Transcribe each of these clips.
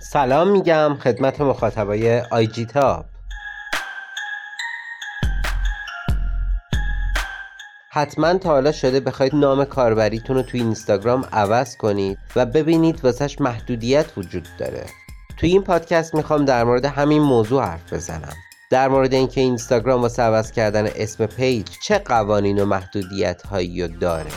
سلام میگم خدمت مخاطبای آیجی تاب. حتما تا حالا شده بخواید نام کاربریتون رو توی اینستاگرام عوض کنید و ببینید واسش محدودیت وجود داره. توی این پادکست می‌خوام در مورد همین موضوع حرف بزنم. در مورد اینکه اینستاگرام واسه عوض کردن اسم پیج چه قوانین و محدودیت هایی داره.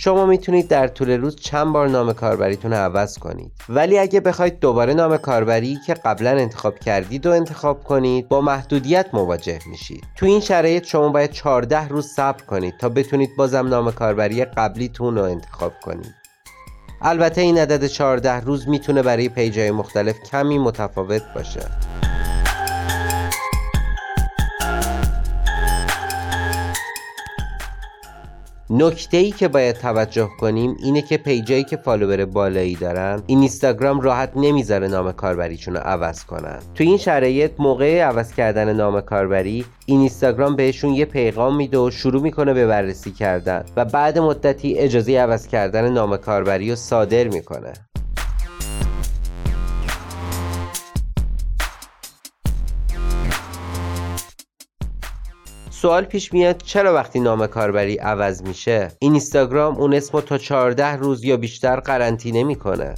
شما می‌تونید در طول روز چند بار نام کاربریتون رو عوض کنید. ولی اگه بخواید دوباره نام کاربری که قبلا انتخاب کردید و انتخاب کنید با محدودیت مواجه میشید. تو این شرایط شما باید 14 روز صبر کنید تا بتونید بازم نام کاربری قبلیتون رو انتخاب کنید. البته این عدد 14 روز می‌تونه برای پیجای مختلف کمی متفاوت باشه. نکته ای که باید توجه کنیم اینه که پیجایی که فالوور بالایی دارن این اینستاگرام راحت نمی‌ذاره نام کاربریشون رو عوض کنن. تو این شرایط موقع عوض کردن نام کاربری این اینستاگرام بهشون یه پیغام میده و شروع می‌کنه به بررسی کردن و بعد مدتی اجازه عوض کردن نام کاربری رو صادر می‌کنه. سوال پیش میاد چرا وقتی نام کاربری عوض میشه؟ این اینستاگرام اون اسمو تا 14 روز یا بیشتر قرنطینه می‌کنه.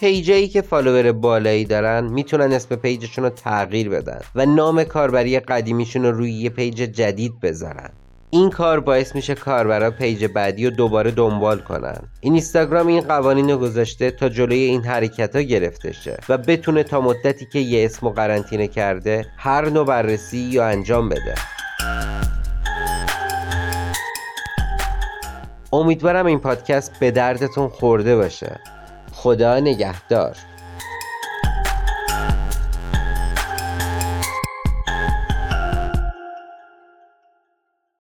پیجایی که فالوور بالایی دارن می‌تونن اسم پیجشون رو تغییر بدن و نام کاربری قدیمیشون رو روی یه پیج جدید بذارن. این کار باعث میشه کاربرا پیج بعدی رو دوباره دنبال کنن. این اینستاگرام این قوانین رو گذاشته تا جلوی این حرکت ها گرفته شه و بتونه تا مدتی که یه اسم قرنطینه کرده هر نوع بررسی ای انجام بده. امیدوارم این پادکست به دردتون خورده باشه. خدا نگهدار.